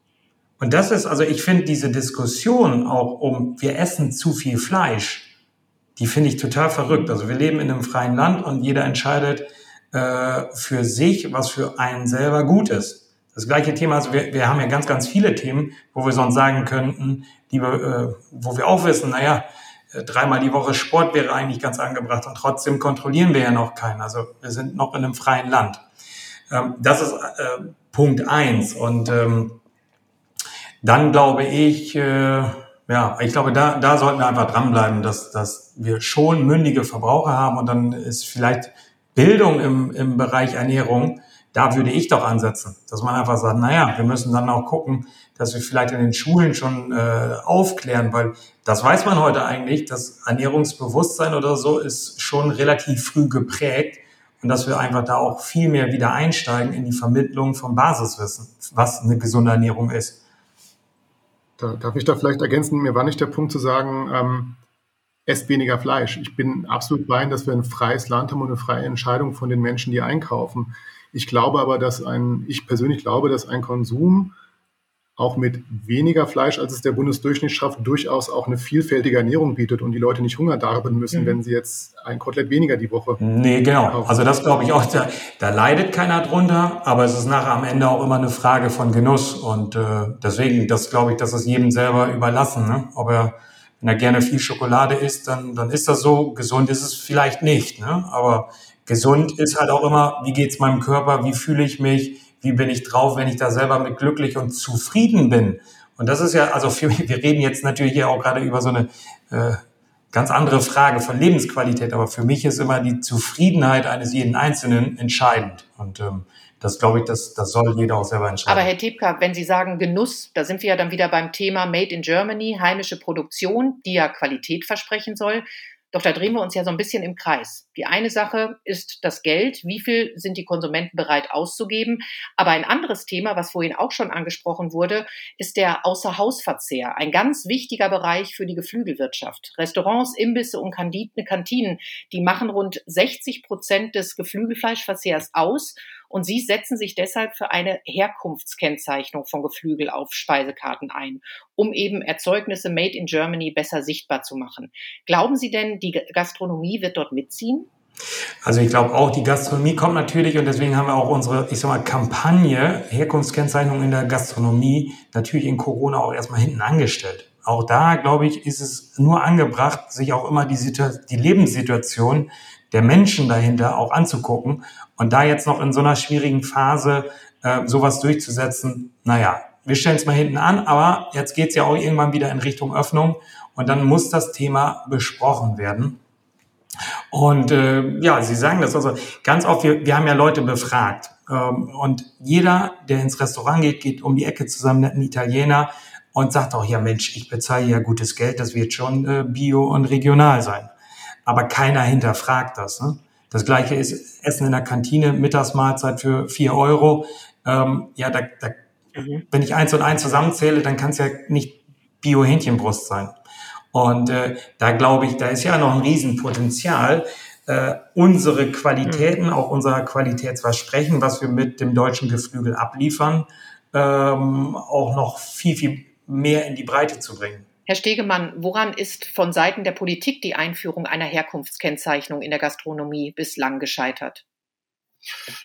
Und das ist, also ich finde diese Diskussion auch um, wir essen zu viel Fleisch, die finde ich total verrückt. Also wir leben in einem freien Land und jeder entscheidet äh, für sich, was für einen selber gut ist. Das gleiche Thema, also wir, wir haben ja ganz, ganz viele Themen, wo wir sonst sagen könnten, die wir, äh, wo wir auch wissen, naja, äh, dreimal die Woche Sport wäre eigentlich ganz angebracht und trotzdem kontrollieren wir ja noch keinen. Also wir sind noch in einem freien Land. Ähm, das ist äh, Punkt eins. Und ähm, dann glaube ich, äh, ja, ich glaube, da, da sollten wir einfach dranbleiben, dass, dass wir schon mündige Verbraucher haben und dann ist vielleicht Bildung im, im Bereich Ernährung, da würde ich doch ansetzen, dass man einfach sagt, naja, wir müssen dann auch gucken, dass wir vielleicht in den Schulen schon äh, aufklären, weil das weiß man heute eigentlich, das Ernährungsbewusstsein oder so ist schon relativ früh geprägt und dass wir einfach da auch viel mehr wieder einsteigen in die Vermittlung von Basiswissen, was eine gesunde Ernährung ist. Da, darf ich da vielleicht ergänzen? Mir war nicht der Punkt zu sagen, ähm, esst weniger Fleisch. Ich bin absolut bei dass wir ein freies Land haben und eine freie Entscheidung von den Menschen, die einkaufen. Ich glaube aber, dass ein, ich persönlich glaube, dass ein Konsum auch mit weniger Fleisch, als es der Bundesdurchschnitt schafft, durchaus auch eine vielfältige Ernährung bietet und die Leute nicht Hunger darben müssen, mhm. wenn sie jetzt ein Kotelett weniger die Woche. Nee, genau. Kaufen. Also das glaube ich auch, da, da, leidet keiner drunter, aber es ist nachher am Ende auch immer eine Frage von Genuss und äh, deswegen, das glaube ich, das ist jedem selber überlassen. Ne? Ob er, wenn er gerne viel Schokolade isst, dann, dann ist das so. Gesund ist es vielleicht nicht, ne? aber gesund ist halt auch immer, wie geht's meinem Körper, wie fühle ich mich, wie bin ich drauf, wenn ich da selber mit glücklich und zufrieden bin. Und das ist ja, also für wir reden jetzt natürlich hier auch gerade über so eine äh, ganz andere Frage von Lebensqualität, aber für mich ist immer die Zufriedenheit eines jeden Einzelnen entscheidend. Und ähm, das glaube ich, das, das soll jeder auch selber entscheiden. Aber Herr Tepka, wenn Sie sagen Genuss, da sind wir ja dann wieder beim Thema Made in Germany, heimische Produktion, die ja Qualität versprechen soll. Doch da drehen wir uns ja so ein bisschen im Kreis. Die eine Sache ist das Geld. Wie viel sind die Konsumenten bereit auszugeben? Aber ein anderes Thema, was vorhin auch schon angesprochen wurde, ist der Außerhausverzehr. Ein ganz wichtiger Bereich für die Geflügelwirtschaft. Restaurants, Imbisse und Kantinen, die machen rund 60 Prozent des Geflügelfleischverzehrs aus und sie setzen sich deshalb für eine Herkunftskennzeichnung von Geflügel auf Speisekarten ein, um eben Erzeugnisse made in Germany besser sichtbar zu machen. Glauben Sie denn, die Gastronomie wird dort mitziehen? Also ich glaube auch, die Gastronomie kommt natürlich und deswegen haben wir auch unsere, ich sag mal, Kampagne Herkunftskennzeichnung in der Gastronomie natürlich in Corona auch erstmal hinten angestellt. Auch da, glaube ich, ist es nur angebracht, sich auch immer die, die Lebenssituation der Menschen dahinter auch anzugucken. Und da jetzt noch in so einer schwierigen Phase äh, sowas durchzusetzen, naja, wir stellen es mal hinten an, aber jetzt geht es ja auch irgendwann wieder in Richtung Öffnung und dann muss das Thema besprochen werden. Und äh, ja, Sie sagen das also ganz oft, wir, wir haben ja Leute befragt ähm, und jeder, der ins Restaurant geht, geht um die Ecke zusammen mit einem Italiener und sagt auch, ja Mensch, ich bezahle ja gutes Geld, das wird schon äh, bio und regional sein aber keiner hinterfragt das. Ne? Das gleiche ist Essen in der Kantine, Mittagsmahlzeit für vier Euro. Ähm, ja, da, da, mhm. wenn ich eins und eins zusammenzähle, dann kann es ja nicht Bio-Hähnchenbrust sein. Und äh, da glaube ich, da ist ja noch ein Riesenpotenzial, äh, unsere Qualitäten, mhm. auch unser Qualitätsversprechen, was wir mit dem deutschen Geflügel abliefern, ähm, auch noch viel, viel mehr in die Breite zu bringen. Herr Stegemann, woran ist von Seiten der Politik die Einführung einer Herkunftskennzeichnung in der Gastronomie bislang gescheitert?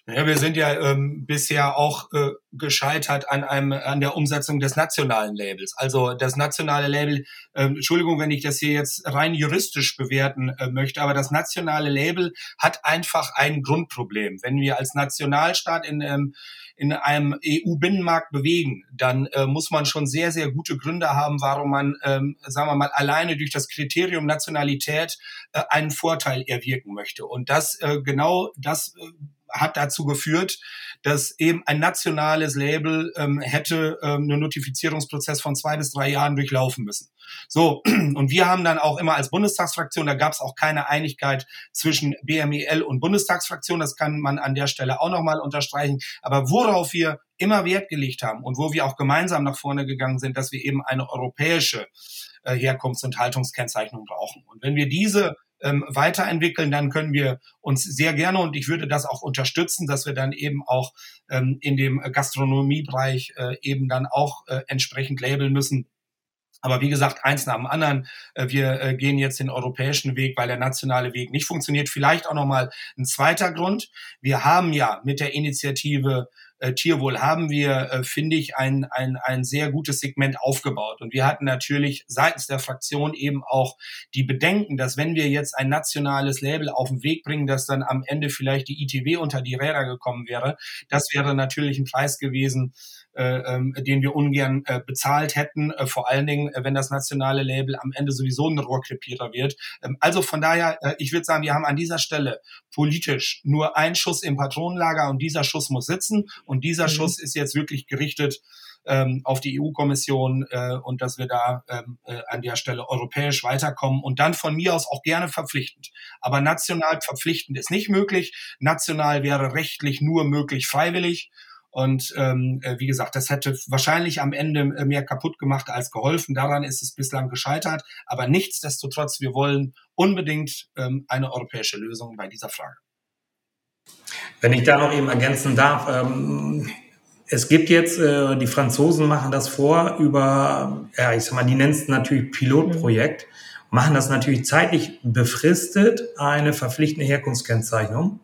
Ja, wir sind ja ähm, bisher auch äh, gescheitert an einem an der Umsetzung des nationalen Labels. Also das nationale Label, äh, Entschuldigung, wenn ich das hier jetzt rein juristisch bewerten äh, möchte, aber das nationale Label hat einfach ein Grundproblem. Wenn wir als Nationalstaat in ähm, in einem EU-Binnenmarkt bewegen, dann äh, muss man schon sehr, sehr gute Gründe haben, warum man, ähm, sagen wir mal, alleine durch das Kriterium Nationalität äh, einen Vorteil erwirken möchte. Und das äh, genau das äh, hat dazu geführt, dass eben ein nationales Label ähm, hätte ähm, einen Notifizierungsprozess von zwei bis drei Jahren durchlaufen müssen. So, *clears throat* und wir haben dann auch immer als Bundestagsfraktion, da gab es auch keine Einigkeit zwischen BMEL und Bundestagsfraktion, das kann man an der Stelle auch nochmal unterstreichen. Aber worauf wir immer Wert gelegt haben und wo wir auch gemeinsam nach vorne gegangen sind, dass wir eben eine europäische äh, Herkunfts- und Haltungskennzeichnung brauchen. Und wenn wir diese ähm, weiterentwickeln, dann können wir uns sehr gerne und ich würde das auch unterstützen, dass wir dann eben auch ähm, in dem Gastronomiebereich äh, eben dann auch äh, entsprechend labeln müssen. Aber wie gesagt, eins nach dem anderen. Äh, wir äh, gehen jetzt den europäischen Weg, weil der nationale Weg nicht funktioniert. Vielleicht auch nochmal ein zweiter Grund. Wir haben ja mit der Initiative äh, Tierwohl haben wir, äh, finde ich, ein, ein, ein sehr gutes Segment aufgebaut. Und wir hatten natürlich seitens der Fraktion eben auch die Bedenken, dass wenn wir jetzt ein nationales Label auf den Weg bringen, dass dann am Ende vielleicht die ITW unter die Räder gekommen wäre. Das wäre natürlich ein Preis gewesen, äh, ähm, den wir ungern äh, bezahlt hätten, äh, vor allen Dingen, äh, wenn das nationale Label am Ende sowieso ein Rohrkrepierer wird. Ähm, also von daher, äh, ich würde sagen, wir haben an dieser Stelle politisch nur einen Schuss im Patronenlager und dieser Schuss muss sitzen und dieser mhm. Schuss ist jetzt wirklich gerichtet ähm, auf die EU-Kommission äh, und dass wir da ähm, äh, an der Stelle europäisch weiterkommen und dann von mir aus auch gerne verpflichtend. Aber national verpflichtend ist nicht möglich. National wäre rechtlich nur möglich freiwillig. Und ähm, äh, wie gesagt, das hätte wahrscheinlich am Ende äh, mehr kaputt gemacht als geholfen. Daran ist es bislang gescheitert. Aber nichtsdestotrotz, wir wollen unbedingt ähm, eine europäische Lösung bei dieser Frage. Wenn ich da noch eben ergänzen darf, ähm, es gibt jetzt, äh, die Franzosen machen das vor über, ja, ich sag mal, die nennen es natürlich Pilotprojekt, machen das natürlich zeitlich befristet, eine verpflichtende Herkunftskennzeichnung.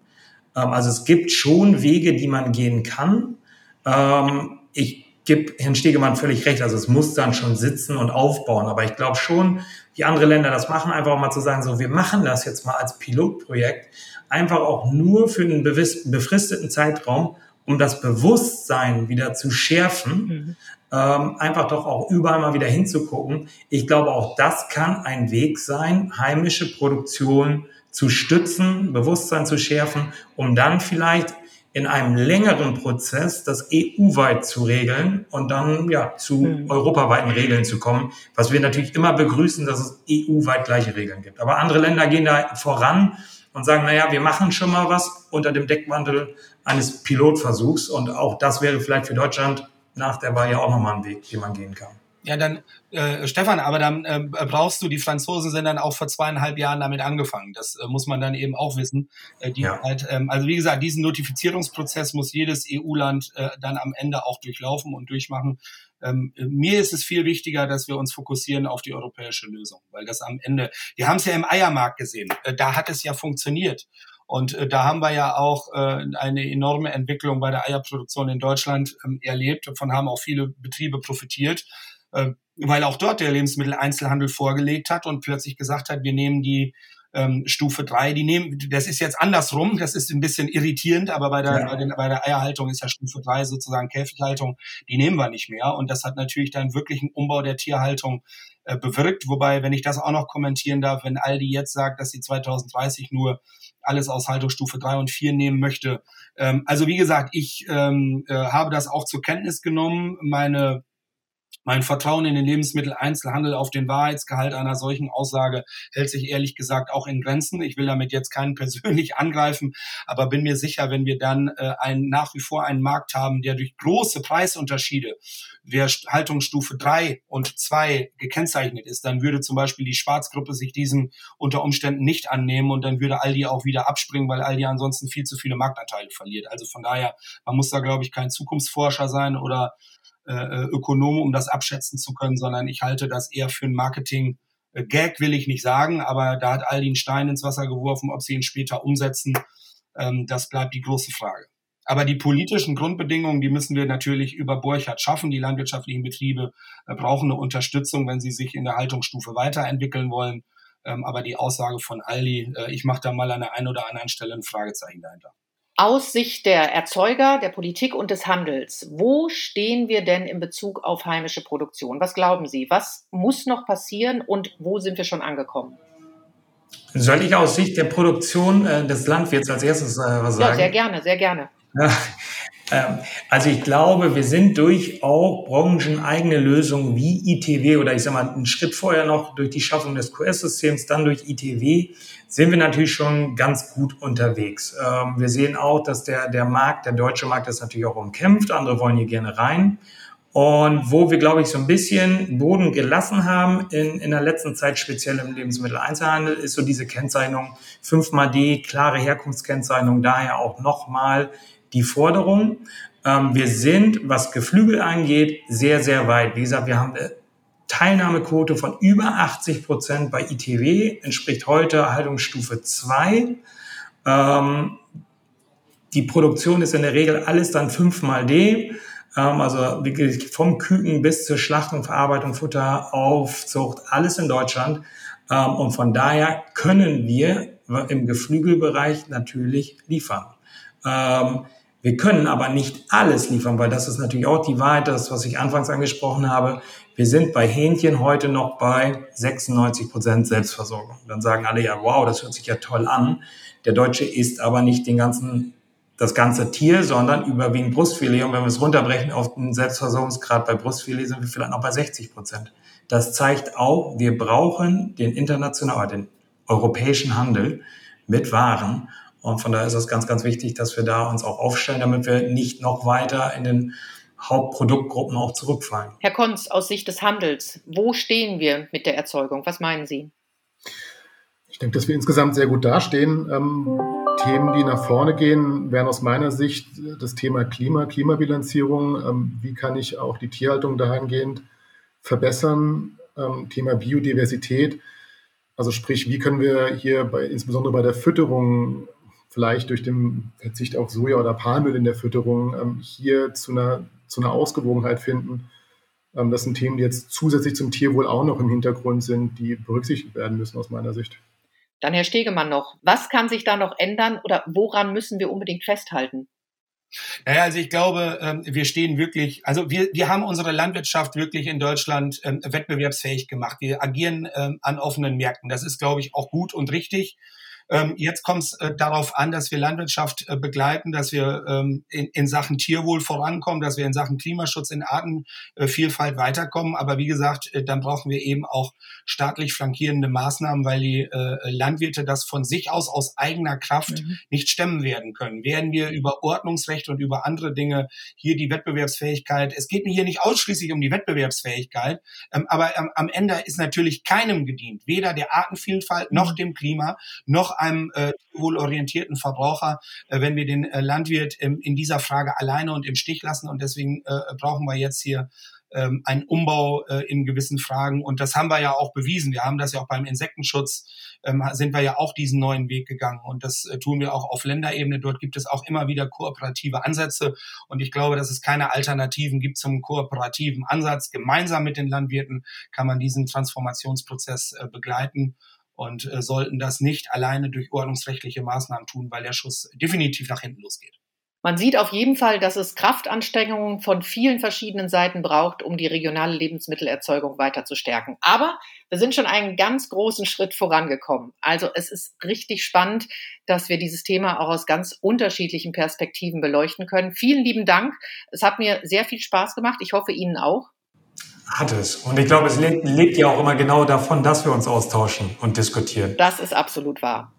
Ähm, also es gibt schon Wege, die man gehen kann. Ähm, ich gebe Herrn Stegemann völlig recht. Also es muss dann schon sitzen und aufbauen. Aber ich glaube schon, wie andere Länder das machen, einfach mal zu sagen, so, wir machen das jetzt mal als Pilotprojekt, einfach auch nur für einen befristeten Zeitraum, um das Bewusstsein wieder zu schärfen, mhm. ähm, einfach doch auch überall mal wieder hinzugucken. Ich glaube, auch das kann ein Weg sein, heimische Produktion zu stützen, Bewusstsein zu schärfen, um dann vielleicht in einem längeren Prozess das EU-weit zu regeln und dann ja zu mhm. europaweiten Regeln zu kommen, was wir natürlich immer begrüßen, dass es EU-weit gleiche Regeln gibt. Aber andere Länder gehen da voran und sagen, naja, wir machen schon mal was unter dem Deckmantel eines Pilotversuchs und auch das wäre vielleicht für Deutschland nach der Wahl ja auch nochmal ein Weg, den man gehen kann. Ja, dann, äh, Stefan, aber dann äh, brauchst du, die Franzosen sind dann auch vor zweieinhalb Jahren damit angefangen. Das äh, muss man dann eben auch wissen. Äh, die ja. halt, ähm, also wie gesagt, diesen Notifizierungsprozess muss jedes EU-Land äh, dann am Ende auch durchlaufen und durchmachen. Ähm, mir ist es viel wichtiger, dass wir uns fokussieren auf die europäische Lösung, weil das am Ende, wir haben es ja im Eiermarkt gesehen, äh, da hat es ja funktioniert. Und äh, da haben wir ja auch äh, eine enorme Entwicklung bei der Eierproduktion in Deutschland ähm, erlebt. Davon haben auch viele Betriebe profitiert. Äh, weil auch dort der Lebensmitteleinzelhandel vorgelegt hat und plötzlich gesagt hat, wir nehmen die ähm, Stufe drei, die nehmen, das ist jetzt andersrum, das ist ein bisschen irritierend, aber bei der, ja. bei, den, bei der Eierhaltung ist ja Stufe drei sozusagen Käfighaltung, die nehmen wir nicht mehr. Und das hat natürlich dann wirklich einen Umbau der Tierhaltung äh, bewirkt. Wobei, wenn ich das auch noch kommentieren darf, wenn Aldi jetzt sagt, dass sie 2030 nur alles aus Haltungsstufe drei und vier nehmen möchte. Ähm, also wie gesagt, ich ähm, äh, habe das auch zur Kenntnis genommen. Meine Mein Vertrauen in den Lebensmitteleinzelhandel auf den Wahrheitsgehalt einer solchen Aussage hält sich ehrlich gesagt auch in Grenzen. Ich will damit jetzt keinen *laughs* persönlich angreifen, aber bin mir sicher, wenn wir dann äh, einen, nach wie vor einen Markt haben, der durch große Preisunterschiede der Haltungsstufe drei und zwei gekennzeichnet ist, dann würde zum Beispiel die Schwarzgruppe sich diesen unter Umständen nicht annehmen und dann würde Aldi auch wieder abspringen, weil Aldi ansonsten viel zu viele Marktanteile verliert. Also von daher, man muss da, glaube ich, kein Zukunftsforscher sein oder äh, äh, Ökonom, um das abschätzen zu können, sondern ich halte das eher für ein Marketing. Äh, Gag will ich nicht sagen, aber da hat Aldi einen Stein ins Wasser geworfen, ob sie ihn später umsetzen, ähm, das bleibt die große Frage. Aber die politischen Grundbedingungen, die müssen wir natürlich über Borchardt schaffen. Die landwirtschaftlichen Betriebe äh, brauchen eine Unterstützung, wenn sie sich in der Haltungsstufe weiterentwickeln wollen. Ähm, aber die Aussage von Aldi, ich mache da mal an der einen oder anderen Stelle ein Fragezeichen dahinter aus Sicht der Erzeuger, der Politik und des Handels, wo stehen wir denn in Bezug auf heimische Produktion? Was glauben Sie? Was muss noch passieren und wo sind wir schon angekommen? Soll ich aus Sicht der Produktion äh, des Landwirts als erstes äh, was sagen? Ja, sehr gerne, sehr gerne. Ja, *laughs* also ich glaube, wir sind durch auch brancheneigene Lösungen wie ITW oder ich sage mal einen Schritt vorher noch durch die Schaffung des QS-Systems, dann durch ITW, sind wir natürlich schon ganz gut unterwegs. Ähm, wir sehen auch, dass der, der Markt, der deutsche Markt ist natürlich auch umkämpft, andere wollen hier gerne rein. Und wo wir, glaube ich, so ein bisschen Boden gelassen haben in, in der letzten Zeit, speziell im Lebensmitteleinzelhandel, ist so diese Kennzeichnung 5x klare Herkunftskennzeichnung, daher auch nochmal die Forderung. Ähm, wir sind, was Geflügel angeht, sehr, sehr weit. Wie gesagt, wir haben eine Teilnahmequote von über 80 Prozent bei ITW, entspricht heute Haltungsstufe 2. Ähm, die Produktion ist in der Regel alles dann fünfmal D. Ähm, also wirklich vom Küken bis zur Schlachtung, Verarbeitung, Futter, Aufzucht, alles in Deutschland. Ähm, und von daher können wir im Geflügelbereich natürlich liefern. Ähm, wir können aber nicht alles liefern, weil das ist natürlich auch die Wahrheit, das, was ich anfangs angesprochen habe. Wir sind bei Hähnchen heute noch bei 96 Prozent Selbstversorgung. Dann sagen alle, ja, wow, das hört sich ja toll an. Der Deutsche isst aber nicht den ganzen, das ganze Tier, sondern überwiegend Brustfilet. Und wenn wir es runterbrechen auf den Selbstversorgungsgrad bei Brustfilet, sind wir vielleicht noch bei 60 Prozent. Das zeigt auch, wir brauchen den internationalen, den europäischen Handel mit Waren. Und von daher ist es ganz, ganz wichtig, dass wir da uns auch aufstellen, damit wir nicht noch weiter in den Hauptproduktgruppen auch zurückfallen. Herr Konz, aus Sicht des Handels, wo stehen wir mit der Erzeugung? Was meinen Sie? Ich denke, dass wir insgesamt sehr gut dastehen. Ähm, Themen, die nach vorne gehen, wären aus meiner Sicht das Thema Klima, Klimabilanzierung. Ähm, wie kann ich auch die Tierhaltung dahingehend verbessern? Ähm, Thema Biodiversität. Also sprich, wie können wir hier bei, insbesondere bei der Fütterung vielleicht durch den Verzicht auf Soja oder Palmöl in der Fütterung ähm, hier zu einer, zu einer Ausgewogenheit finden. Ähm, das sind Themen, die jetzt zusätzlich zum Tierwohl auch noch im Hintergrund sind, die berücksichtigt werden müssen aus meiner Sicht. Dann Herr Stegemann noch, was kann sich da noch ändern oder woran müssen wir unbedingt festhalten? Naja, also ich glaube, ähm, wir stehen wirklich, also wir, wir haben unsere Landwirtschaft wirklich in Deutschland ähm, wettbewerbsfähig gemacht. Wir agieren ähm, an offenen Märkten. Das ist, glaube ich, auch gut und richtig. Ähm, jetzt kommt es äh, darauf an, dass wir Landwirtschaft äh, begleiten, dass wir ähm, in, in Sachen Tierwohl vorankommen, dass wir in Sachen Klimaschutz, in Artenvielfalt weiterkommen. Aber wie gesagt, äh, dann brauchen wir eben auch staatlich flankierende Maßnahmen, weil die äh, Landwirte das von sich aus aus eigener Kraft mhm. nicht stemmen werden können. Werden wir über Ordnungsrecht und über andere Dinge hier die Wettbewerbsfähigkeit, es geht mir hier nicht ausschließlich um die Wettbewerbsfähigkeit, ähm, aber am Ende ist natürlich keinem gedient, weder der Artenvielfalt noch mhm. dem Klima, noch einem äh, wohlorientierten Verbraucher, äh, wenn wir den äh, Landwirt ähm, in dieser Frage alleine und im Stich lassen. Und deswegen äh, brauchen wir jetzt hier ähm, einen Umbau äh, in gewissen Fragen. Und das haben wir ja auch bewiesen. Wir haben das ja auch beim Insektenschutz, ähm, sind wir ja auch diesen neuen Weg gegangen. Und das äh, tun wir auch auf Länderebene. Dort gibt es auch immer wieder kooperative Ansätze. Und ich glaube, dass es keine Alternativen gibt zum kooperativen Ansatz. Gemeinsam mit den Landwirten kann man diesen Transformationsprozess äh, begleiten und äh, sollten das nicht alleine durch ordnungsrechtliche Maßnahmen tun, weil der Schuss definitiv nach hinten losgeht. Man sieht auf jeden Fall, dass es Kraftanstrengungen von vielen verschiedenen Seiten braucht, um die regionale Lebensmittelerzeugung weiter zu stärken. Aber wir sind schon einen ganz großen Schritt vorangekommen. Also es ist richtig spannend, dass wir dieses Thema auch aus ganz unterschiedlichen Perspektiven beleuchten können. Vielen lieben Dank. Es hat mir sehr viel Spaß gemacht. Ich hoffe Ihnen auch. Hat es. Und ich glaube, es lebt, lebt ja auch immer genau davon, dass wir uns austauschen und diskutieren. Das ist absolut wahr.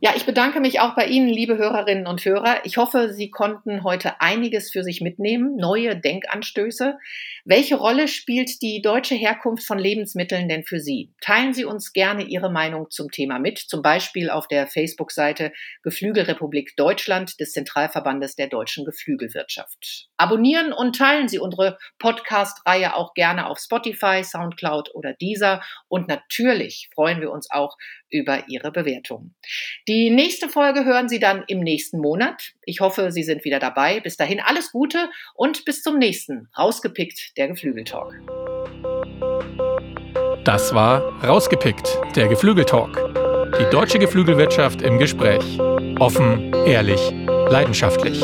Ja, ich bedanke mich auch bei Ihnen, liebe Hörerinnen und Hörer. Ich hoffe, Sie konnten heute einiges für sich mitnehmen, neue Denkanstöße. Welche Rolle spielt die deutsche Herkunft von Lebensmitteln denn für Sie? Teilen Sie uns gerne Ihre Meinung zum Thema mit, zum Beispiel auf der Facebook-Seite Geflügelrepublik Deutschland des Zentralverbandes der deutschen Geflügelwirtschaft. Abonnieren und teilen Sie unsere Podcast-Reihe auch gerne auf Spotify, Soundcloud oder Deezer. Und natürlich freuen wir uns auch über Ihre Bewertung. Die nächste Folge hören Sie dann im nächsten Monat. Ich hoffe, Sie sind wieder dabei. Bis dahin alles Gute und bis zum nächsten Rausgepickt der Geflügeltalk. Das war Rausgepickt der Geflügeltalk. Die deutsche Geflügelwirtschaft im Gespräch. Offen, ehrlich, leidenschaftlich.